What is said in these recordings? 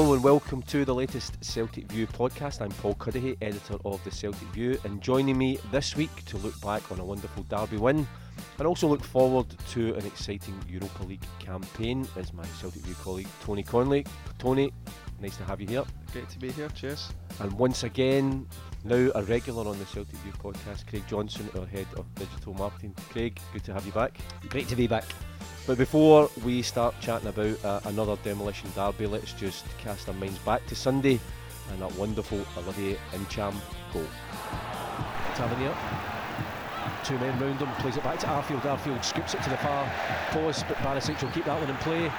Hello and welcome to the latest Celtic View podcast. I'm Paul Cuddihy, editor of the Celtic View, and joining me this week to look back on a wonderful derby win and also look forward to an exciting Europa League campaign is my Celtic View colleague Tony Conley. Tony, nice to have you here. Great to be here, cheers. And once again, now a regular on the Celtic View podcast, Craig Johnson, our head of digital marketing. Craig, good to have you back. Great to be back. But before we start chatting about uh, another demolition derby, let's just cast our minds back to Sunday and that wonderful Olivier Ntcham goal. Tavernier. Two men round him, plays it back to Arfield. Arfield scoops it to the far post, but Barisic will keep that one in play.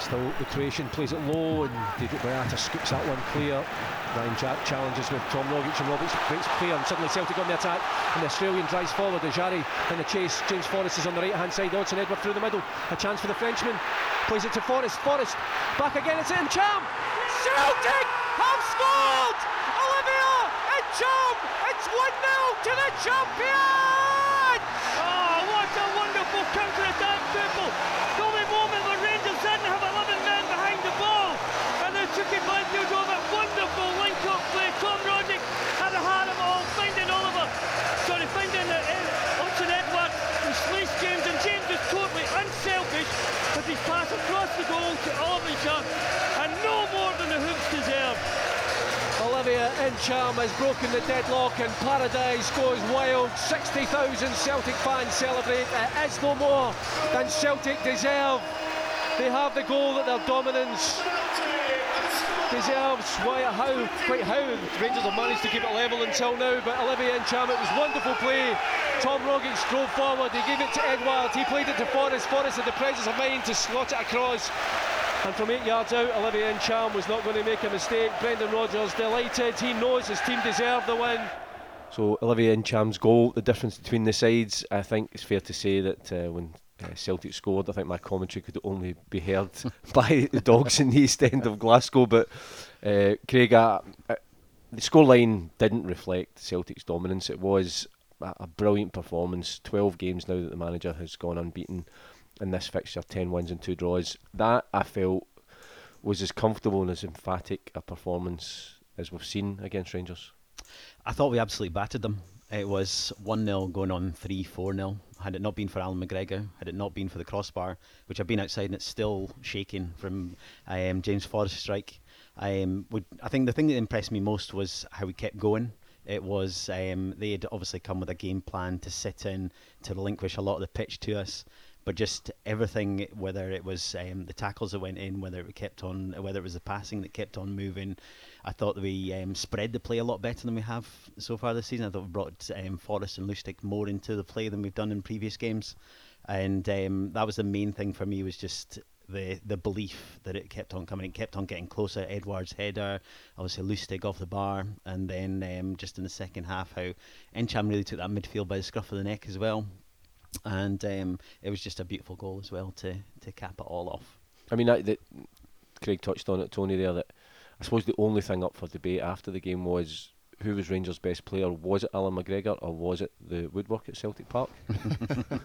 Still the Croatian plays it low and David Boyata scoops that one clear. Ryan Jack challenges with Tom Rogic and Roberts breaks clear and suddenly Celtic on the attack and the Australian drives forward. Ejaria in the chase. James Forrest is on the right hand side. Odsonne Edouard through the middle. A chance for the Frenchman. Plays it to Forrest. Forrest back again. It's Ntcham. Celtic have scored. Olivier Ntcham. It's 1 0 to the champion. Ntcham has broken the deadlock and Paradise goes wild. 60,000 Celtic fans celebrate. It is no more than Celtic deserve. They have the goal that their dominance deserves. Why, how, quite how Rangers have managed to keep it level until now. But Olivier Ntcham, it was wonderful play. Tom Rogic drove forward. He gave it to Edouard. He played it to Forrest. Forrest had the presence of mind to slot it across. And from eight yards out, Olivier Ntcham was not going to make a mistake. Brendan Rodgers delighted. He knows his team deserved the win. So Olivier Ntcham's goal, the difference between the sides, I think it's fair to say that uh, when uh, Celtic scored, I think my commentary could only be heard by the dogs in the east end of Glasgow. But uh, Craig, uh, the scoreline didn't reflect Celtic's dominance. It was a brilliant performance. 12 games now that the manager has gone unbeaten in this fixture, 10 wins and 2 draws. That I felt was as comfortable and as emphatic a performance as we've seen against Rangers. I thought we absolutely battered them. It was 1 0 going on 3 4 0. Had it not been for Allan McGregor, had it not been for the crossbar, which I've been outside and it's still shaking from um, James Forrest's strike. Um, would, I think the thing that impressed me most was how we kept going. It was um, they had obviously come with a game plan to sit in, to relinquish a lot of the pitch to us, but just everything, whether it was um, the tackles that went in, whether it kept on, whether it was the passing that kept on moving, I thought that we um, spread the play a lot better than we have so far this season. I thought we brought um, Forrest and Lustig more into the play than we've done in previous games, and um, that was the main thing for me was just the the belief that it kept on coming. It kept on getting closer. Edouard's header, obviously Lustig off the bar, and then um, just in the second half, how Ntcham really took that midfield by the scruff of the neck as well, and um, it was just a beautiful goal as well to to cap it all off. I mean, that, that Craig touched on it, Tony, there. That I suppose the only thing up for debate after the game was who was Rangers' best player. Was it Allan McGregor or was it the woodwork at Celtic Park?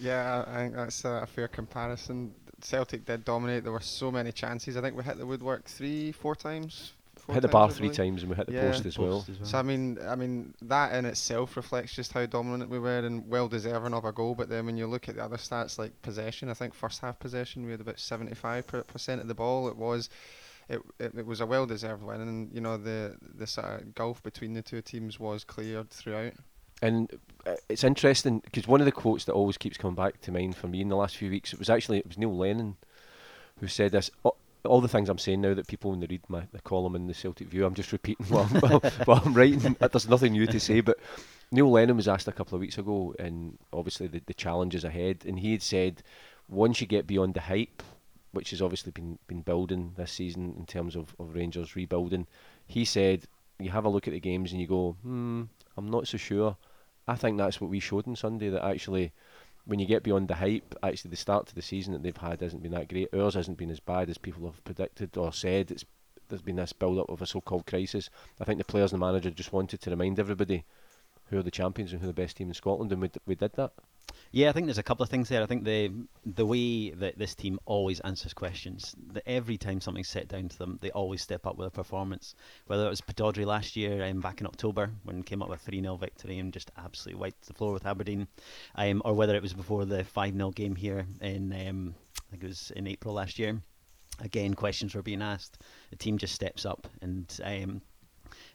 Yeah, I think that's a, a fair comparison. Celtic did dominate. There were so many chances. I think we hit the woodwork three, four times. Four hit the times, bar three times and we hit the Yeah, post as well. As well. So I mean, I mean that in itself reflects just how dominant we were and well deserving of a goal. But then when you look at the other stats like possession, I think first half possession we had about seventy five percent of the ball. It was. It, it, it was a well deserved win, and you know the the sort of gulf between the two teams was cleared throughout. And uh, it's interesting because one of the quotes that always keeps coming back to mind for me in the last few weeks, it was actually it was Neil Lennon who said this. All, all the things I'm saying now that people when they read my the column in the Celtic View, I'm just repeating while, I'm- while, while I'm writing. There's nothing new to say, but Neil Lennon was asked a couple of weeks ago, and obviously the, the challenges ahead, and he had said once you get beyond the hype, which has obviously been been building this season in terms of, of Rangers rebuilding, he said you have a look at the games and you go, hmm, I'm not so sure. I think that's what we showed on Sunday. That actually, when you get beyond the hype, actually the start to the season that they've had hasn't been that great. Ours hasn't been as bad as people have predicted or said. It's there's been this build up of a so-called crisis. I think the players and the manager just wanted to remind everybody who are the champions and who are the best team in Scotland, and we, d- we did that. Yeah, I think there's a couple of things there. I think the the way that this team always answers questions, that every time something's set down to them, they always step up with a performance. Whether it was Pittodrie last year, um, back in October, when came up with a 3 0 victory and just absolutely wiped the floor with Aberdeen, um, or whether it was before the 5 0 game here in, um, I think it was in April last year. Again, questions were being asked. The team just steps up and um,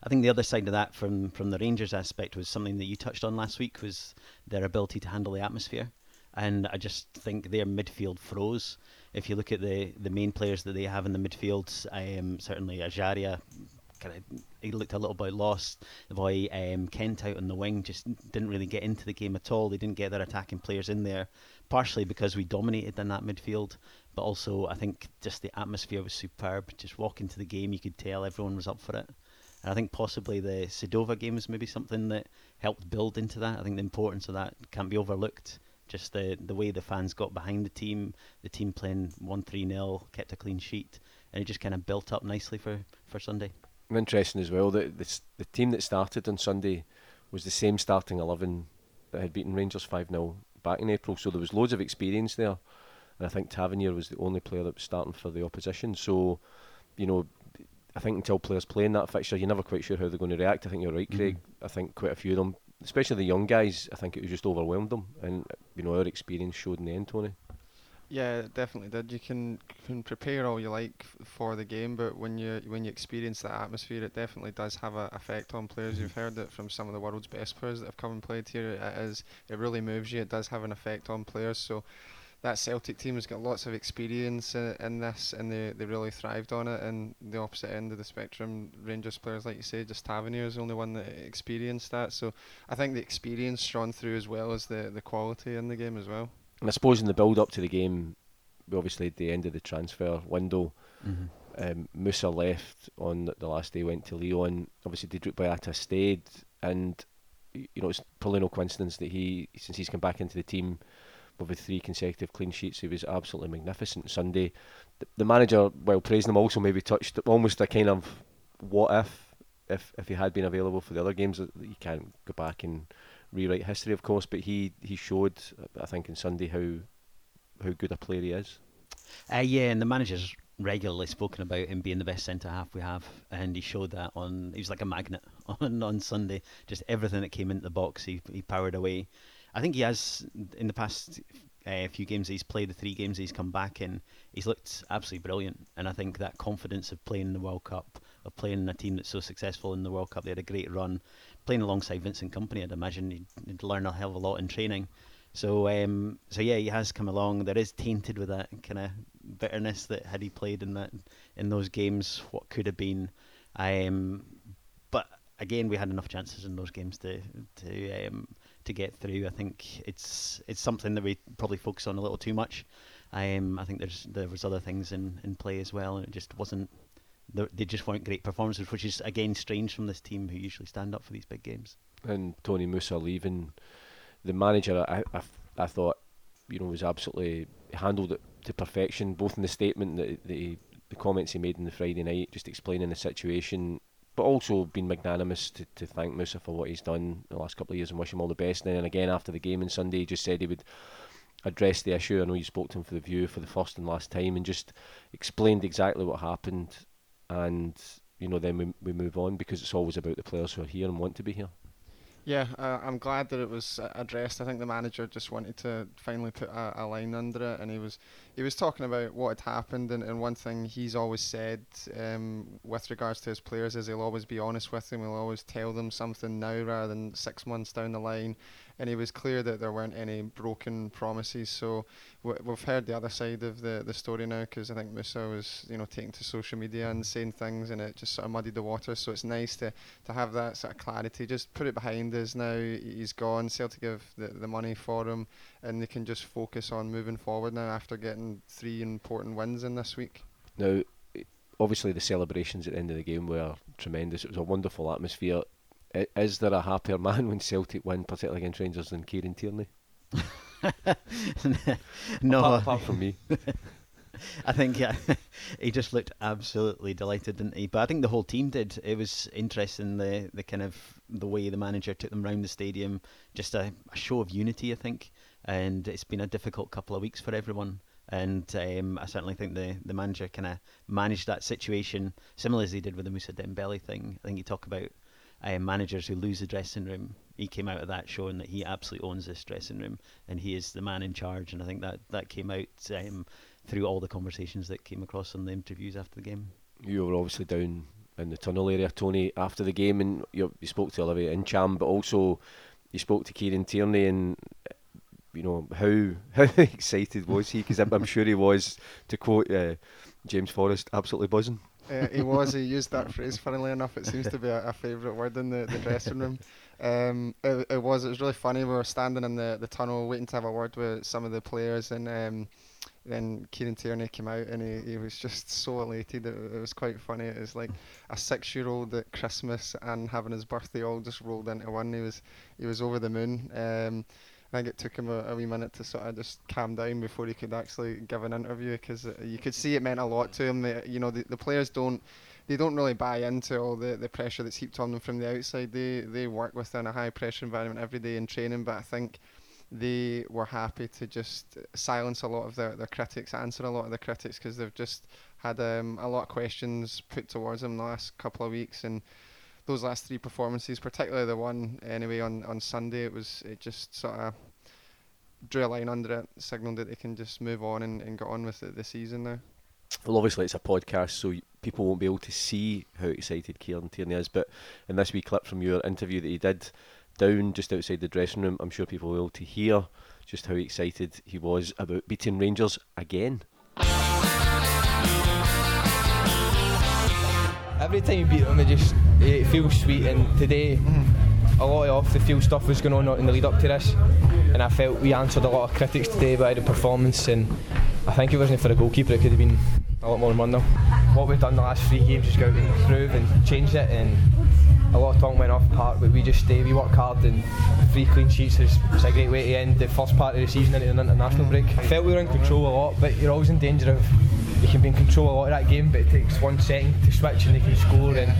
I think the other side of that from from the Rangers aspect was something that you touched on last week was their ability to handle the atmosphere. And I just think their midfield froze. If you look at the, the main players that they have in the midfield, um, certainly Ejaria, kind of he looked a little bit lost. The boy um, Kent out on the wing just didn't really get into the game at all. They didn't get their attacking players in there, partially because we dominated in that midfield, but also I think just the atmosphere was superb. Just walking to the game, you could tell everyone was up for it. And I think possibly the Suduva game was maybe something that helped build into that. I think the importance of that can't be overlooked. Just the the way the fans got behind the team, the team playing one three 0 kept a clean sheet, and it just kind of built up nicely for, for Sunday. Interesting as well that this, the team that started on Sunday was the same starting eleven that had beaten Rangers five 0 back in April. So there was loads of experience there, and I think Tavernier was the only player that was starting for the opposition. So, you know, I think until players play in that fixture, you're never quite sure how they're going to react. I think you're right, Craig. Mm-hmm. I think quite a few of them, especially the young guys, I think it was just overwhelmed them, and you know our experience showed in the end, Tony. Yeah, it definitely did. You can can prepare all you like f- for the game, but when you when you experience that atmosphere, it definitely does have an effect on players. You've heard it from some of the world's best players that have come and played here. It is it really moves you. It does have an effect on players. So that Celtic team has got lots of experience in, in this, and they, they really thrived on it. And the opposite end of the spectrum, Rangers players, like you say, just Tavernier is the only one that experienced that. So I think the experience shone through as well as the, the quality in the game as well. And I suppose in the build up to the game, obviously at the end of the transfer window, mm-hmm. um, Moussa left on the last day, went to Lyon. Obviously, Dedryck Boyata stayed, and you know it's probably no coincidence that he, since he's come back into the team with three consecutive clean sheets. He was absolutely magnificent Sunday. The, the manager, while praising him, also maybe touched almost a kind of what if if if he had been available for the other games. You can't go back and rewrite history, of course, but he he showed, I think, in Sunday how how good a player he is. Uh, yeah, and the manager's regularly spoken about him being the best centre half we have, and he showed that on. He was like a magnet on on Sunday. Just everything that came into the box, he he powered away. I think he has in the past uh, few games he's played, the three games he's come back in, he's looked absolutely brilliant. And I think that confidence of playing in the World Cup, of playing in a team that's so successful in the World Cup, they had a great run. Playing alongside Vincent Kompany, I'd imagine he'd, he'd learn a hell of a lot in training. So, um, so yeah, he has come along. There is tainted with that kind of bitterness that had he played in that in those games, what could have been. Um, again, we had enough chances in those games to to um, to get through. I think it's it's something that we probably focus on a little too much. Um, I think there's there was other things in, in play as well, and it just wasn't. They just weren't great performances, which is again strange from this team who usually stand up for these big games. And Tony Moussa leaving, the manager, I, I, I thought, you know, was absolutely handled it to perfection. Both in the statement that the the comments he made on the Friday night, just explaining the situation, but also been magnanimous to, to thank Moussa for what he's done the last couple of years and wish him all the best. And then again after the game on Sunday, he just said he would address the issue. I know you spoke to him for the View for the first and last time, and just explained exactly what happened. And you know, then we we move on because it's always about the players who are here and want to be here. Yeah, uh, I'm glad that it was uh, addressed. I think the manager just wanted to finally put a, a, line under it, and he was he was talking about what had happened. And, and one thing he's always said um, with regards to his players is he'll always be honest with them. He'll always tell them something now rather than six months down the line and it was clear that there weren't any broken promises. So we've heard the other side of the, the story now because I think Moussa was you know taking to social media and saying things, and it just sort of muddied the water. So it's nice to, to have that sort of clarity. Just put it behind us now. He's gone. Celtic give the, the money for him, and they can just focus on moving forward now after getting three important wins in this week. Now, obviously the celebrations at the end of the game were tremendous. It was a wonderful atmosphere is there a happier man when Celtic win, particularly against Rangers, than Kieran Tierney? no, apart, apart from me. I think yeah, he just looked absolutely delighted, didn't he? But I think the whole team did. It was interesting the the kind of the way the manager took them around the stadium, just a, a show of unity. I think and it's been a difficult couple of weeks for everyone. And um, I certainly think the, the manager kind of managed that situation similar as he did with the Moussa Dembele thing. I think you talk about uh, managers who lose the dressing room. He came out of that showing that he absolutely owns this dressing room and he is the man in charge. And I think that, that came out um, through all the conversations that came across in the interviews after the game. You were obviously down in the tunnel area, Tony, after the game, and you, you spoke to Olivier Ntcham, but also you spoke to Kieran Tierney, and you know how how excited was he? Because I'm, I'm, sure he was. To quote uh, James Forrest, absolutely buzzing. Uh, he was. He used that phrase. Funnily enough, it seems to be a, a favourite word in the, the dressing room. Um, it, it was. It was really funny. We were standing in the, the tunnel waiting to have a word with some of the players, and um, then Kieran Tierney came out and he, he was just so elated. It, it was quite funny. It was like a six-year-old at Christmas and having his birthday all just rolled into one. He was he was over the moon. Um, I think it took him a, a, wee minute to sort of just calm down before he could actually give an interview because uh, you could see it meant a lot to him. They, you know, the, the players don't they don't really buy into all the, the pressure that's heaped on them from the outside. They they work within a high pressure environment every day in training, but I think they were happy to just silence a lot of their, their critics, answer a lot of the critics because they've just had um, a lot of questions put towards them the last couple of weeks and those last three performances, particularly the one anyway on, on Sunday, it was it just sort of drew a line under it, signalled that they can just move on and, and get on with it this season now. Well, obviously it's a podcast, so people won't be able to see how excited Kieran Tierney is. But in this wee clip from your interview that he did, down just outside the dressing room. I'm sure people will be able to hear just how excited he was about beating Rangers again. Every time you beat them, it just it feels sweet. And today, a lot of off the field stuff was going on in the lead up to this, and I felt we answered a lot of critics today by the performance. And I think it wasn't for a goalkeeper, it could have been a lot more than one though. What we've done the last three games is go out and improve and change it and a lot of talk went off the park, but we just stay, we work hard, and three clean sheets is a great way to end the first part of the season into an international break. I felt we were in control a lot, but you're always in danger of you can be in control a lot of that game, but it takes one second to switch and they can score. And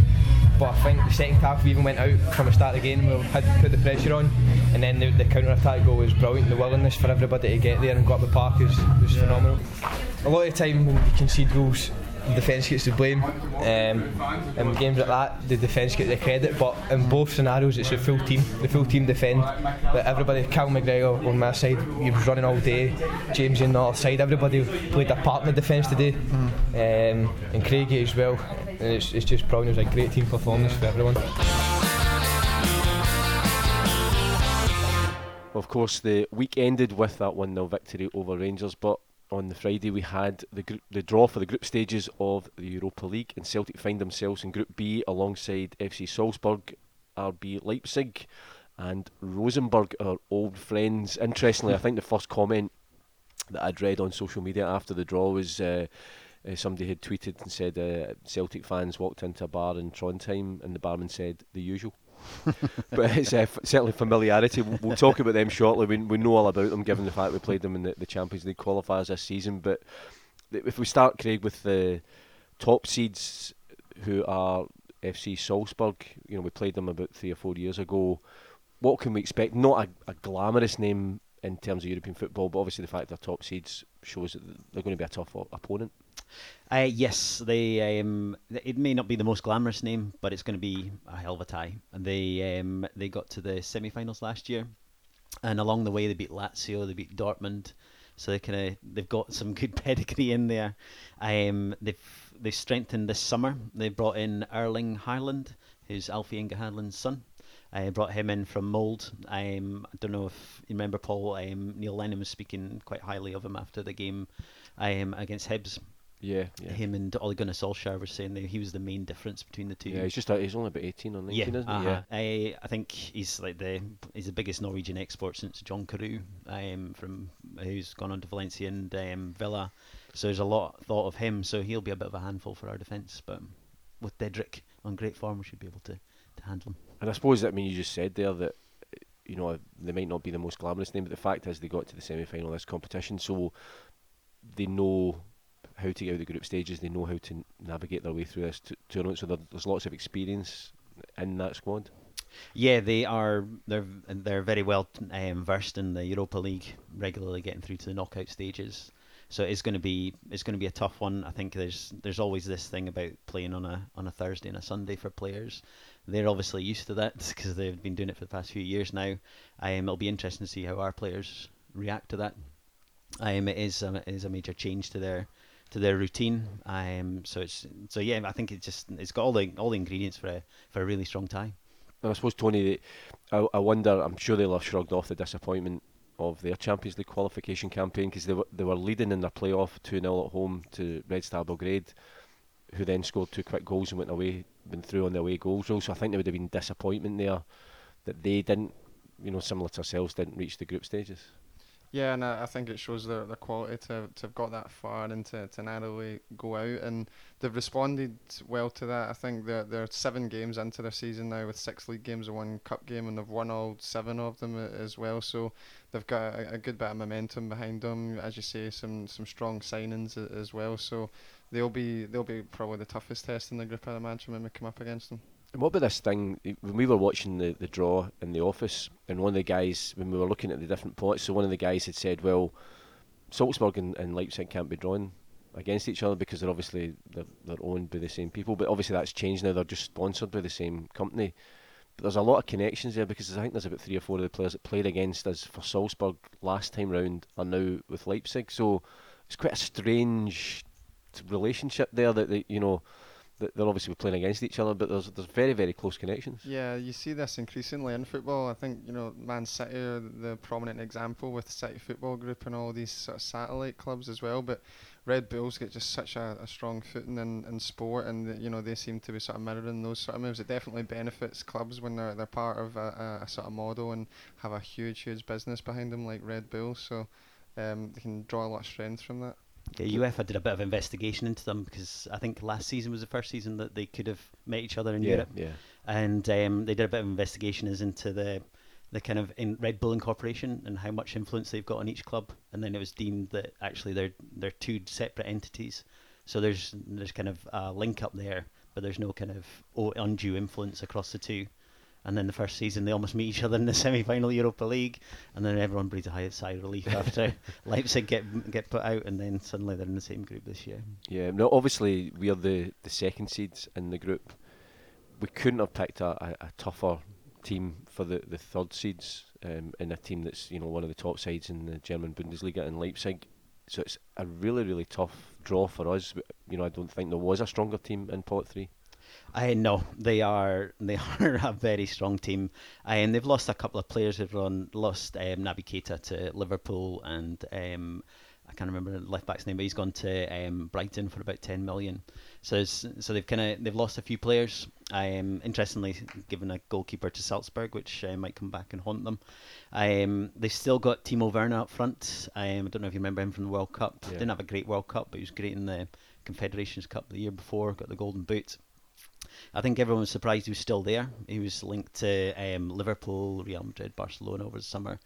but I think the second half we even went out from the start of the game. We had put the pressure on, and then the, the counter attack goal was brilliant. The willingness for everybody to get there and go up the park was, was phenomenal. A lot of the time when we concede goals, defence gets the blame. Um, in games like that, the defence gets the credit. But in both scenarios, it's the full team. The full team defend. But everybody, Cal McGregor on my side, he was running all day. James on the other side. Everybody played their part in the defence today. Um, and Craigie as well. And it's, it's just brilliant. It was a great team performance for everyone. Of course, the week ended with that 1 0 victory over Rangers, but on the Friday we had the the draw for the group stages of the Europa League, and Celtic find themselves in Group B alongside FC Salzburg, RB Leipzig, and Rosenborg, our old friends. Interestingly, I think the first comment that I'd read on social media after the draw was. Uh, uh, somebody had tweeted and said uh, Celtic fans walked into a bar in Trondheim and the barman said the usual. but it's uh, certainly familiarity. We'll, talk about them shortly. We, we know all about them, given the fact we played them in the, the Champions League qualifiers this season. But if we start, Craig, with the top seeds, who are FC Salzburg, you know, we played them about three or four years ago. What can we expect? Not a, a glamorous name in terms of European football, but obviously the fact they're top seeds shows that they're going to be a tough opponent. Uh, yes, they. Um, it may not be the most glamorous name, but it's going to be a hell of a tie. And they um, they got to the semi-finals last year, and along the way they beat Lazio, they beat Dortmund, so they kind of they've got some good pedigree in there. Um, they've they strengthened this summer. They brought in Erling Haaland, who's Alfie Inge Haaland's son. I brought him in from Molde. Um, I don't know if you remember Paul. Um, Neil Lennon was speaking quite highly of him after the game um, against Hibs. Yeah, yeah. Him and Ole Gunnar Solskjaer were saying that he was the main difference between the two. Yeah, he's just he's only about eighteen or nineteen, yeah, isn't uh-huh. he? Yeah. I, I think he's like the he's the biggest Norwegian export since John Carew, um, from who's gone on to Valencia and um, Villa. So there's a lot thought of him. So he'll be a bit of a handful for our defence. But with Dedryck on great form, we should be able to, to handle him. And I suppose that I mean you just said there that you know they might not be the most glamorous name, but the fact is they got to the semi final of this competition, so they know how to get out of the group stages. They know how to navigate their way through this t- tournament. So there's lots of experience in that squad. Yeah, they are. They're they're very well um, versed in the Europa League, regularly getting through to the knockout stages. So it's going to be it's going to be a tough one. I think there's there's always this thing about playing on a on a Thursday and a Sunday for players. They're obviously used to that because they've been doing it for the past few years now. Um, it'll be interesting to see how our players react to that. Um, it is um, it is a major change to their to their routine. Um, so it's so yeah, I think it's just it's got all the all the ingredients for a for a really strong tie. And I suppose Tony, I, I wonder. I'm sure they'll have shrugged off the disappointment of their Champions League qualification campaign because they were they were leading in their playoff two 0 at home to Red Star Belgrade, who then scored two quick goals and went away, went through on their away goals. So I think there would have been disappointment there that they didn't, you know, similar to ourselves, didn't reach the group stages. Yeah, and I, I think it shows their, their quality to, to have got that far and to, to narrowly go out. And they've responded well to that. I think they're, they're seven games into their season now with six league games and one cup game, and they've won all seven of them uh, as well. So they've got a, a good bit of momentum behind them. As you say, some, some strong signings as well. So they'll be they'll be probably the toughest test in the group, I imagine, when we come up against them. What about this thing? When we were watching the, the draw in the office, and one of the guys, when we were looking at the different pots, so one of the guys had said, well, Salzburg and, and Leipzig can't be drawn against each other because they're obviously they're, they're owned by the same people. But obviously that's changed now. They're just sponsored by the same company. But there's a lot of connections there because I think there's about three or four of the players that played against us for Salzburg last time round are now with Leipzig. So it's quite a strange relationship there that they, you know they'll obviously playing against each other, but there's there's very very close connections. Yeah, you see this increasingly in football. I think you know Man City are the prominent example with City Football Group and all these sort of satellite clubs as well. But Red Bulls get just such a, a strong footing in, in sport, and the, you know they seem to be sort of mirroring those sort of moves. It definitely benefits clubs when they're they're part of a, a, a sort of model and have a huge huge business behind them like Red Bulls. So um, they can draw a lot of strength from that. Yeah, UEFA did a bit of investigation into them because I think last season was the first season that they could have met each other in yeah, Europe. Yeah. And um, they did a bit of investigation as into the the kind of in Red Bull Incorporation and how much influence they've got on each club. And then it was deemed that actually they're they're two separate entities. So there's there's kind of a link up there, but there's no kind of undue influence across the two and then the first season they almost meet each other in the semi-final Europa League, and then everyone breathes a high sigh of relief after Leipzig get get put out, and then suddenly they're in the same group this year. Yeah, no, obviously we are the the second seeds in the group. We couldn't have picked a, a, a tougher team for the, the third seeds um, in a team that's you know one of the top sides in the German Bundesliga in Leipzig. So it's a really really tough draw for us. You know, I don't think there was a stronger team in pot three. I know they are they are a very strong team, and they've lost a couple of players. They've run, lost um, Naby Keita to Liverpool, and um, I can't remember the left back's name, but he's gone to um, Brighton for about ten million. So so they've kind of they've lost a few players. Um, interestingly, given a goalkeeper to Salzburg, which uh, might come back and haunt them. Um, they've still got Timo Werner up front. Um, I don't know if you remember him from the World Cup. Yeah. Didn't have a great World Cup, but he was great in the Confederations Cup the year before. Got the Golden Boot. I think everyone was surprised he was still there. He was linked to um, Liverpool, Real Madrid, Barcelona over the summer,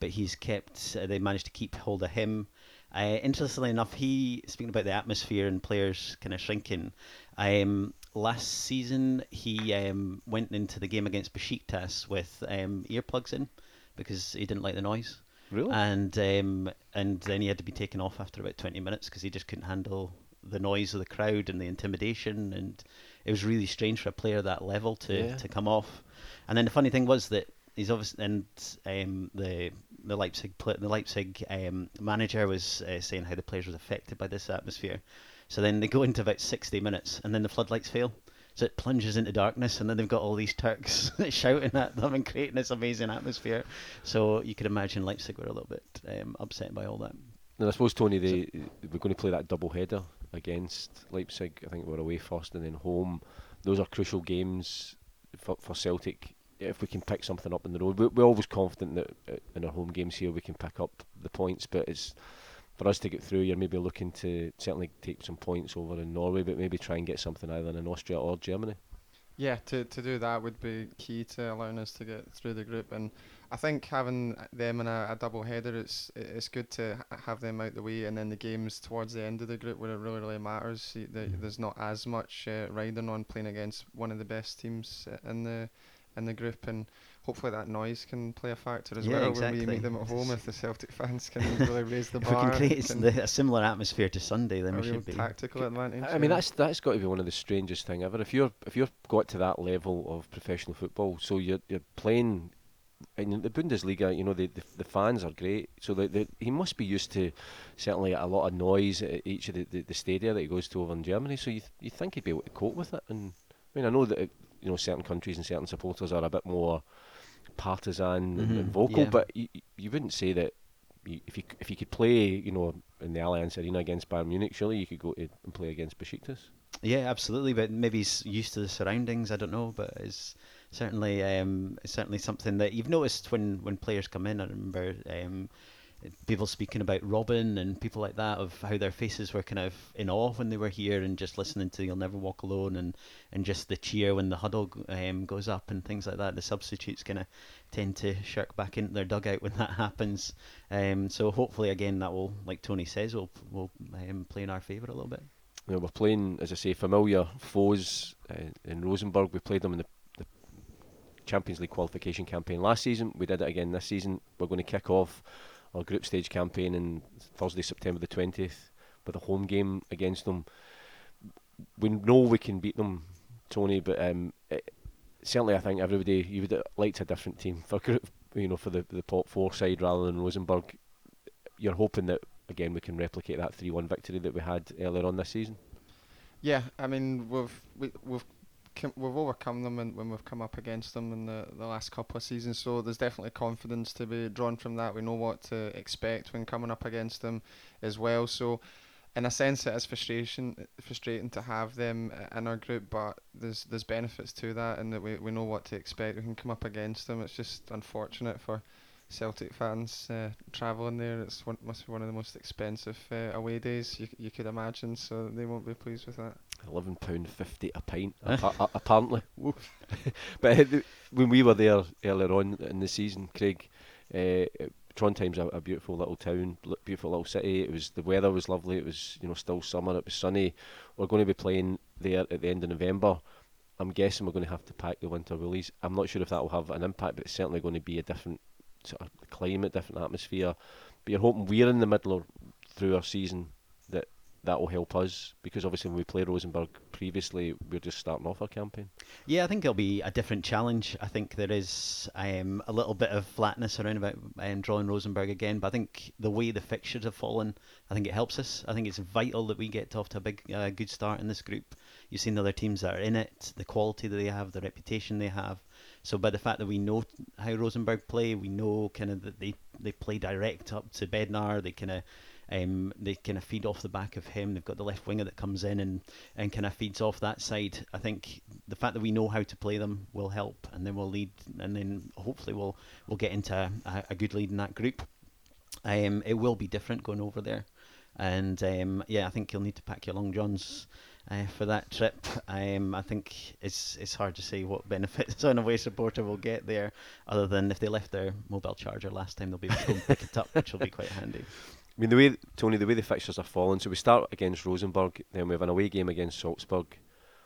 but he's kept. Uh, they managed to keep hold of him. Uh, interestingly enough, he speaking about the atmosphere and players kind of shrinking. Um, last season, he um, went into the game against Besiktas with um, earplugs in because he didn't like the noise. Really? And um, and then he had to be taken off after about 20 minutes because he just couldn't handle the noise of the crowd and the intimidation and it was really strange for a player that level to, yeah. to come off. And then the funny thing was that he's obviously and um, the the Leipzig the Leipzig um, manager was uh, saying how the players was affected by this atmosphere. So then they go into about 60 minutes, and then the floodlights fail. So it plunges into darkness, and then they've got all these Turks shouting at them and creating this amazing atmosphere. So you could imagine Leipzig were a little bit um, upset by all that. And I suppose Tony, they so, we're going to play that double header against Leipzig. I think we're away first and then home. Those are crucial games for, for Celtic. If we can pick something up in the road, we, we're always confident that uh, in our home games here we can pick up the points. But it's for us to get through. You're maybe looking to certainly take some points over in Norway, but maybe try and get something either in Austria or Germany. Yeah, to to do that would be key to allowing us to get through the group and I think having them in a, a double header, it's it's good to have them out the way, and then the games towards the end of the group where it really really matters. The, mm-hmm. there's not as much uh, riding on playing against one of the best teams in the in the group, and hopefully that noise can play a factor as Yeah, well exactly. when we meet them at home. If the Celtic fans can really raise the If we bar, can create can the, a similar atmosphere to Sunday, then a we real should be. tactical advantage. I mean, yeah. that's that's got to be one of the strangest thing ever. If you're if you're got to that level of professional football, so you're you're playing in the Bundesliga. You know, the the, the fans are great. So the, the, he must be used to certainly a lot of noise at each of the, the, the stadia that he goes to over in Germany. So you th- you think he'd be able to cope with it? And I mean, I know that uh, you know certain countries and certain supporters are a bit more partisan and, and vocal, yeah. but you, you wouldn't say that. You, if you if you could play, you know, in the Allianz Arena against Bayern Munich, surely you could go to and play against Besiktas. Yeah, absolutely. But maybe he's used to the surroundings. I don't know, but it's certainly um, it's certainly something that you've noticed when when players come in. I remember um, people speaking about Robin and people like that of how their faces were kind of in awe when they were here and just listening to "You'll Never Walk Alone" and and just the cheer when the huddle um, goes up and things like that. The substitutes kind of tend to shirk back into their dugout when that happens. Um, so hopefully, again, that will, like Tony says, will will um, play in our favour a little bit. You know, we're playing, as I say, familiar foes uh, in Rosenborg. We played them in the, the Champions League qualification campaign last season. We did it again this season. We're going to kick off our group stage campaign on Thursday, September the 20th, with a home game against them. We know we can beat them, Tony, but um, it, certainly I think everybody you would have liked a different team for you know, for the the top four side rather than Rosenborg. You're hoping that again we can replicate that three-one victory that we had earlier on this season. Yeah, I mean we've we, we've com- we've overcome them in, when we've come up against them in the, the last couple of seasons. So there's definitely confidence to be drawn from that. We know what to expect when coming up against them as well. So in a sense, it is frustration frustrating to have them in our group, but there's there's benefits to that, and that we we know what to expect. We can come up against them. It's just unfortunate for. Celtic fans uh, travelling there, it's one, must be one of the most expensive uh, away days you, you could imagine. So they won't be pleased with that. eleven pound fifty a pint, appa- a- apparently. But uh, when we were there earlier on in the season, Craig, uh, Trondheim's a, a beautiful little town, beautiful little city. It was the weather was lovely. It was you know still summer. It was sunny. We're going to be playing there at the end of November. I'm guessing we're going to have to pack the winter woolies. I'm not sure if that will have an impact, but it's certainly going to be a different sort of climate, different atmosphere. But you're hoping we're in the middle or through our season that will help us because obviously when we played Rosenborg previously, we're just starting off our campaign. Yeah, I think it'll be a different challenge. I think there is um, a little bit of flatness around about um, drawing Rosenborg again, but I think the way the fixtures have fallen, I think it helps us. I think it's vital that we get off to a big, uh, good start in this group. You've seen the other teams that are in it, the quality that they have, the reputation they have. So by the fact that we know how Rosenborg play, we know kind of that they they play direct up to Bendtner. They kind of um, they kind of feed off the back of him. They've got the left winger that comes in and, and kind of feeds off that side. I think the fact that we know how to play them will help, and then we'll lead, and then hopefully we'll we'll get into a, a good lead in that group. Um, it will be different going over there, and um, yeah, I think you'll need to pack your long johns. Uh, for that trip, um, I think it's it's hard to say what benefits an away supporter will get there, other than if they left their mobile charger last time, they'll be able to pick it up, which will be quite handy. I mean, the way Tony, the way the fixtures are falling. So we start against Rosenborg, then we have an away game against Salzburg,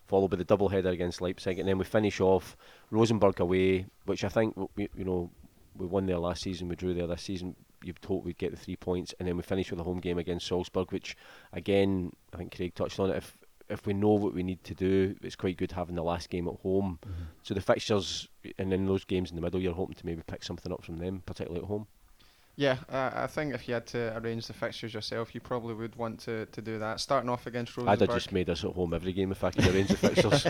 followed by the double header against Leipzig, and then we finish off Rosenborg away, which I think we, you know we won there last season, we drew there this season. You'd hoped we'd get the three points, and then we finish with a home game against Salzburg, which again I think Craig touched on it. If if we know what we need to do, it's quite good having the last game at home. Mm-hmm. So the fixtures, and then those games in the middle, you're hoping to maybe pick something up from them, particularly at home. Yeah, uh, I think if you had to arrange the fixtures yourself, you probably would want to, to do that. Starting off against Rosenborg. I'd have just made us at home every game if I could arrange the fixtures.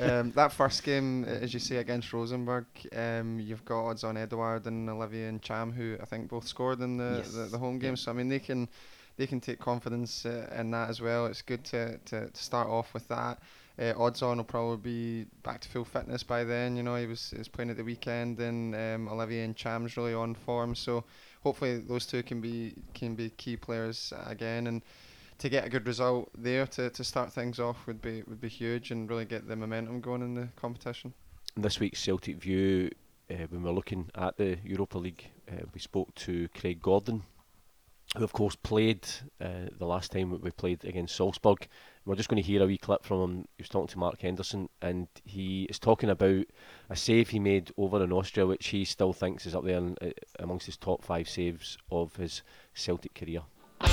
um, that first game, as you say, against Rosenborg, um, you've got Odsonne Edouard and Olivier Ntcham, who I think both scored in the, Yes. the, the home game. So I mean, they can they can take confidence uh, in that as well. It's good to, to, to start off with that. Uh, Odsonne will probably be back to full fitness by then. You know, he was, he was playing at the weekend, and um, Olivier Ntcham's really on form. So hopefully those two can be can be key players again and to get a good result there to, to start things off would be would be huge and really get the momentum going in the competition. this week's Celtic View, uh, when we're looking at the Europa League, uh, we spoke to Craig Gordon, who of course played uh, the last time we played against Salzburg we're just going to hear a wee clip from him. He was talking to Mark Henderson, and he is talking about a save he made over in Austria, which he still thinks is up there in, uh, amongst his top five saves of his Celtic career. If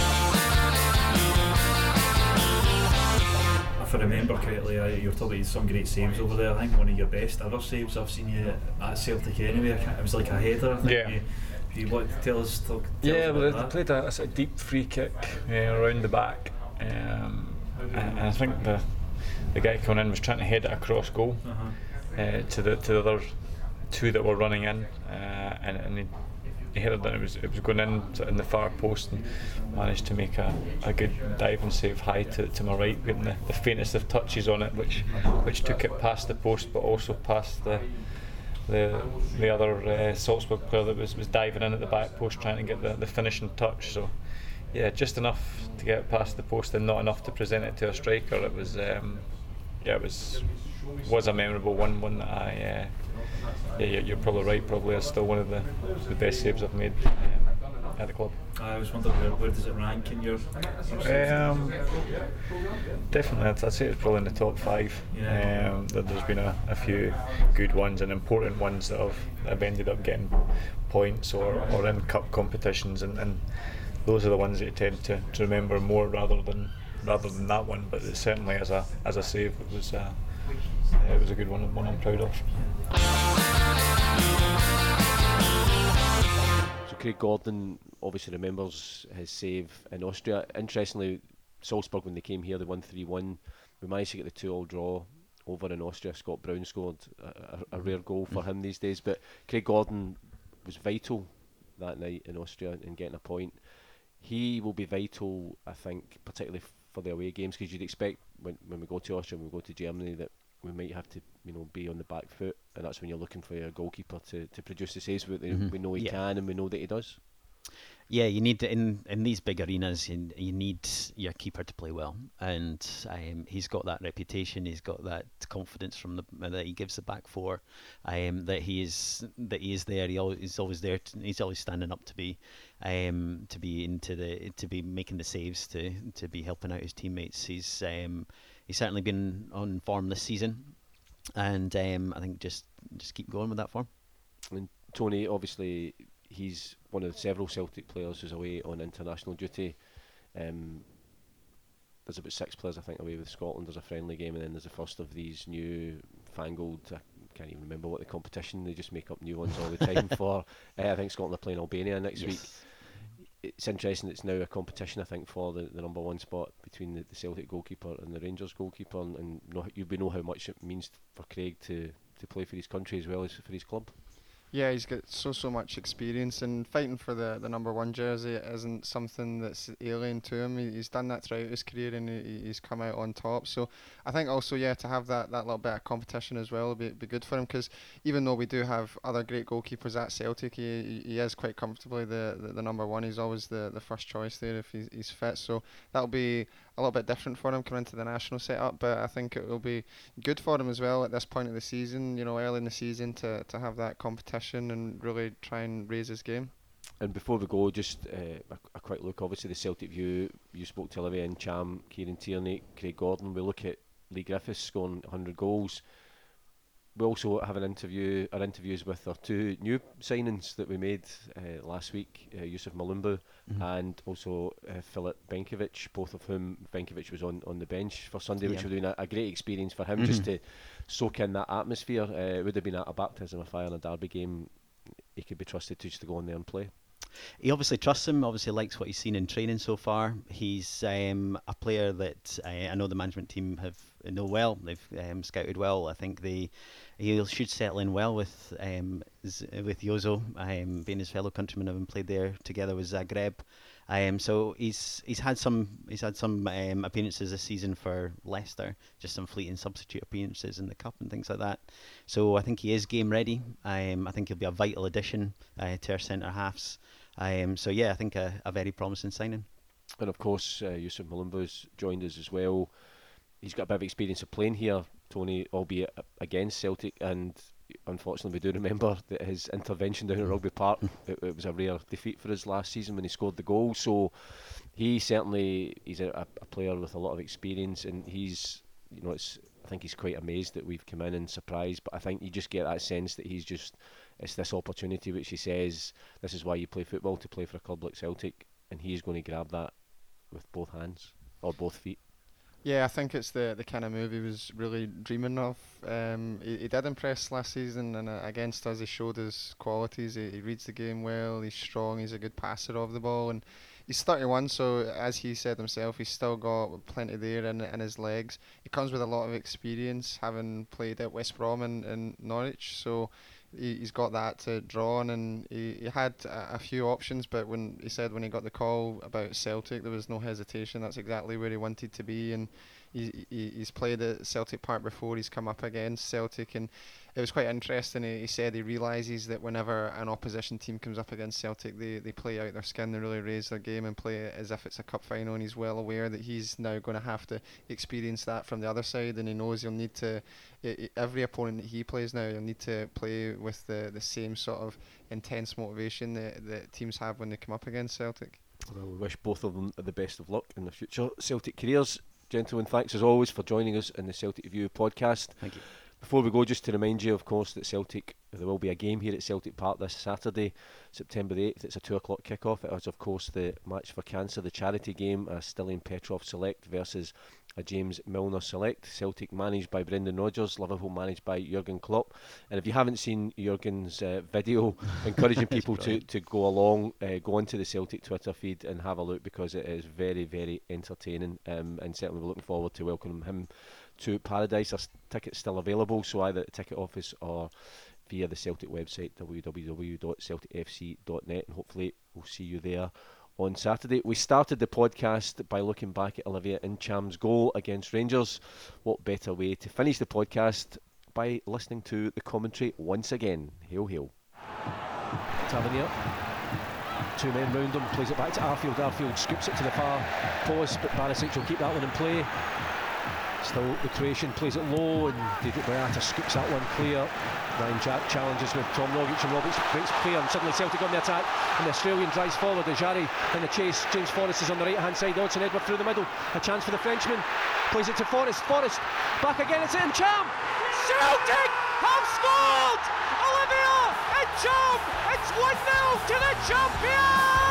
I remember correctly, uh, you were talking about some great saves over there. I think one of your best ever saves I've seen you at Celtic anyway. It was like a header. I think Yeah. You, if you want to tell us, talk, tell Yeah, us well, they played a, a deep free kick around the back, um, and, and I think the the guy coming in was trying to head it across goal Uh-huh. uh, to the to the other two that were running in, uh, and, and he, he headed it. It was it was going in in the far post and managed to make a, a good dive and save high to, to my right, getting the, the faintest of touches on it, which which took it past the post, but also past the the the other uh, Salzburg player that was, was diving in at the back post trying to get the, the finishing touch. So yeah, just enough to get past the post and not enough to present it to a striker. It was um, yeah, it was was a memorable one. One that I uh, yeah, you're, probably right. Probably is still one of the, the best saves I've made at the club. I was wondering where, where does it rank in your? Um, definitely, I'd, I'd say it's probably in the top five. Yeah. Um, there, there's been a, a few good ones and important ones that have, have ended up getting points or, or in cup competitions, and, and those are the ones that you tend to, to remember more rather than rather than that one. But it certainly as a as a save, it was uh, it was a good one, one I'm proud of. Craig Gordon obviously remembers his save in Austria. Interestingly, Salzburg when they came here, they won three one. We managed to get the two all draw over in Austria. Scott Brown scored a, a, a rare goal for him these days, but Craig Gordon was vital that night in Austria in getting a point. He will be vital, I think, particularly for the away games, because you'd expect when, when we go to Austria, when we go to Germany, that we might have to, you know, be on the back foot, and that's when you're looking for your goalkeeper to, to produce the saves. We, Mhm. we know he Yeah. can, and we know that he does. Yeah, you need in in these big arenas, you, you need your keeper to play well, and um, he's got that reputation. He's got that confidence from the that he gives the back four, um, that he is that he is there. He always, he's always there. To, he's always standing up to be, um, to be into the to be making the saves to to be helping out his teammates. He's um, he's certainly been on form this season, and um, I think just just keep going with that form. And Tony, obviously, he's one of several Celtic players who's away on international duty. Um, there's about six players, I think, away with Scotland. There's a friendly game, and then there's the first of these new fangled. I can't even remember what the competition. They just make up new ones all the time for. Uh, I think Scotland are playing Albania next week. It's interesting. It's now a competition, I think, for the, the number one spot between the, the Celtic goalkeeper and the Rangers goalkeeper, and, and know, you know how much it means for Craig to to play for his country as well as for his club. Yeah, he's got so so much experience and fighting for the, the number one jersey isn't something that's alien to him. He, he's done that throughout his career and he, he's come out on top. So I think also yeah to have that, that little bit of competition as well would be, be good for him because even though we do have other great goalkeepers at Celtic, he, he he is quite comfortably the, the, the number one. He's always the, the first choice there if he's, he's fit. So that'll be a little bit different for him coming into the national setup, but I think it will be good for him as well at this point of the season. You know, early in the season to, to have that competition and really try and raise his game. And before we go, just uh, a, a quick look. Obviously, the Celtic view. You spoke to Olivier Ntcham, Kieran Tierney, Craig Gordon. We look at Leigh Griffiths scoring 100 goals. We also have an interview, our interviews with our two new signings that we made uh, last week, uh, Youssouf Mulumbu and also uh, Filip Benkovic, both of whom Benkovic was on, on the bench for Sunday, which Yeah. was doing a, a great experience for him just to soak in that atmosphere. Uh, it would have been a, a baptism of fire in a derby game. He could be trusted to just to go on there and play. He obviously trusts him. Obviously likes what he's seen in training so far. He's um, a player that I, I know the management team have know well. They've um, scouted well. I think they he should settle in well with um, Z- with Jozo, um, being his fellow countryman, having played there together with Zagreb. Um, so he's he's had some he's had some um, appearances this season for Leicester, just some fleeting substitute appearances in the cup and things like that. So I think he is game ready. Um, I think he'll be a vital addition uh, to our centre halves. Um, so yeah, I think a, a very promising signing. And of course, uh, Youssouf Mulumbu's joined us as well. He's got a bit of experience of playing here, Tony, albeit against Celtic. And unfortunately, we do remember that his intervention down at Rugby Park, hmm. it, it was a rare defeat for us last season when he scored the goal. So he certainly he's a, a player with a lot of experience, and he's you know it's I think he's quite amazed that we've come in and surprised. But I think you just get that sense that he's just it's this opportunity which he says this is why you play football to play for a club like Celtic, and he's going to grab that with both hands or both feet. Yeah, I think it's the the kind of move he was really dreaming of. Um, he, he did impress last season, and uh, against us, he showed his qualities. He, he reads the game well. He's strong. He's a good passer of the ball, and he's 31. So as he said himself, he's still got plenty there in in his legs. He comes with a lot of experience, having played at West Brom and, and Norwich. So he, has got that to draw on, and he, he had a, a, few options. But when he said when he got the call about Celtic, there was no hesitation. That's exactly where he wanted to be, and he, he he's played at Celtic Park before. He's come up against Celtic, and it was quite interesting. He, he said he realises that whenever an opposition team comes up against Celtic, they, they play out their skin, they really raise their game and play as if it's a cup final. And he's well aware that he's now going to have to experience that from the other side, and he knows he'll need to. every opponent that he plays now, he'll need to play with the, the same sort of intense motivation that, that teams have when they come up against Celtic. Well, we wish both of them the best of luck in their future Celtic careers. Gentlemen, thanks as always for joining us in the Celtic View podcast. Thank you. Before we go, just to remind you, of course, that Celtic there will be a game here at Celtic Park this Saturday, September the 8th. It's a two o'clock kickoff. It is, of course, the Match for Cancer, the charity game, uh, Stiliyan Petrov Select versus a James Milner Select. Celtic managed by Brendan Rodgers, Liverpool managed by Jurgen Klopp. And if you haven't seen Jurgen's uh, video, encouraging people to, to go along, uh, go onto the Celtic Twitter feed and have a look because it is very, very entertaining. Um, and certainly we're looking forward to welcoming him to Paradise. There's tickets still available, so either at the ticket office or via the Celtic website www.celticfc.net, and hopefully we'll see you there on Saturday. We started the podcast by looking back at Olivier Ntcham's goal against Rangers. What better way to finish the podcast by listening to the commentary once again? Hail, hail. Tavernier. Two men round him, plays it back to Arfield. Arfield scoops it to the far post, but Barisic will keep that one in play. Still, the Croatian plays it low, and Dedryck Boyata scoops that one clear. Ryan Jack challenges with Tom Rogic, and Rogic breaks clear, and suddenly Celtic on the attack, and the Australian drives forward. Ejaria in the chase. James Forrest is on the right hand side. Odsonne Edouard through the middle. A chance for the Frenchman. Plays it to Forrest. Forrest back again. It's Ntcham. Celtic have scored. Olivier Ntcham. It's 1 0 to the champions.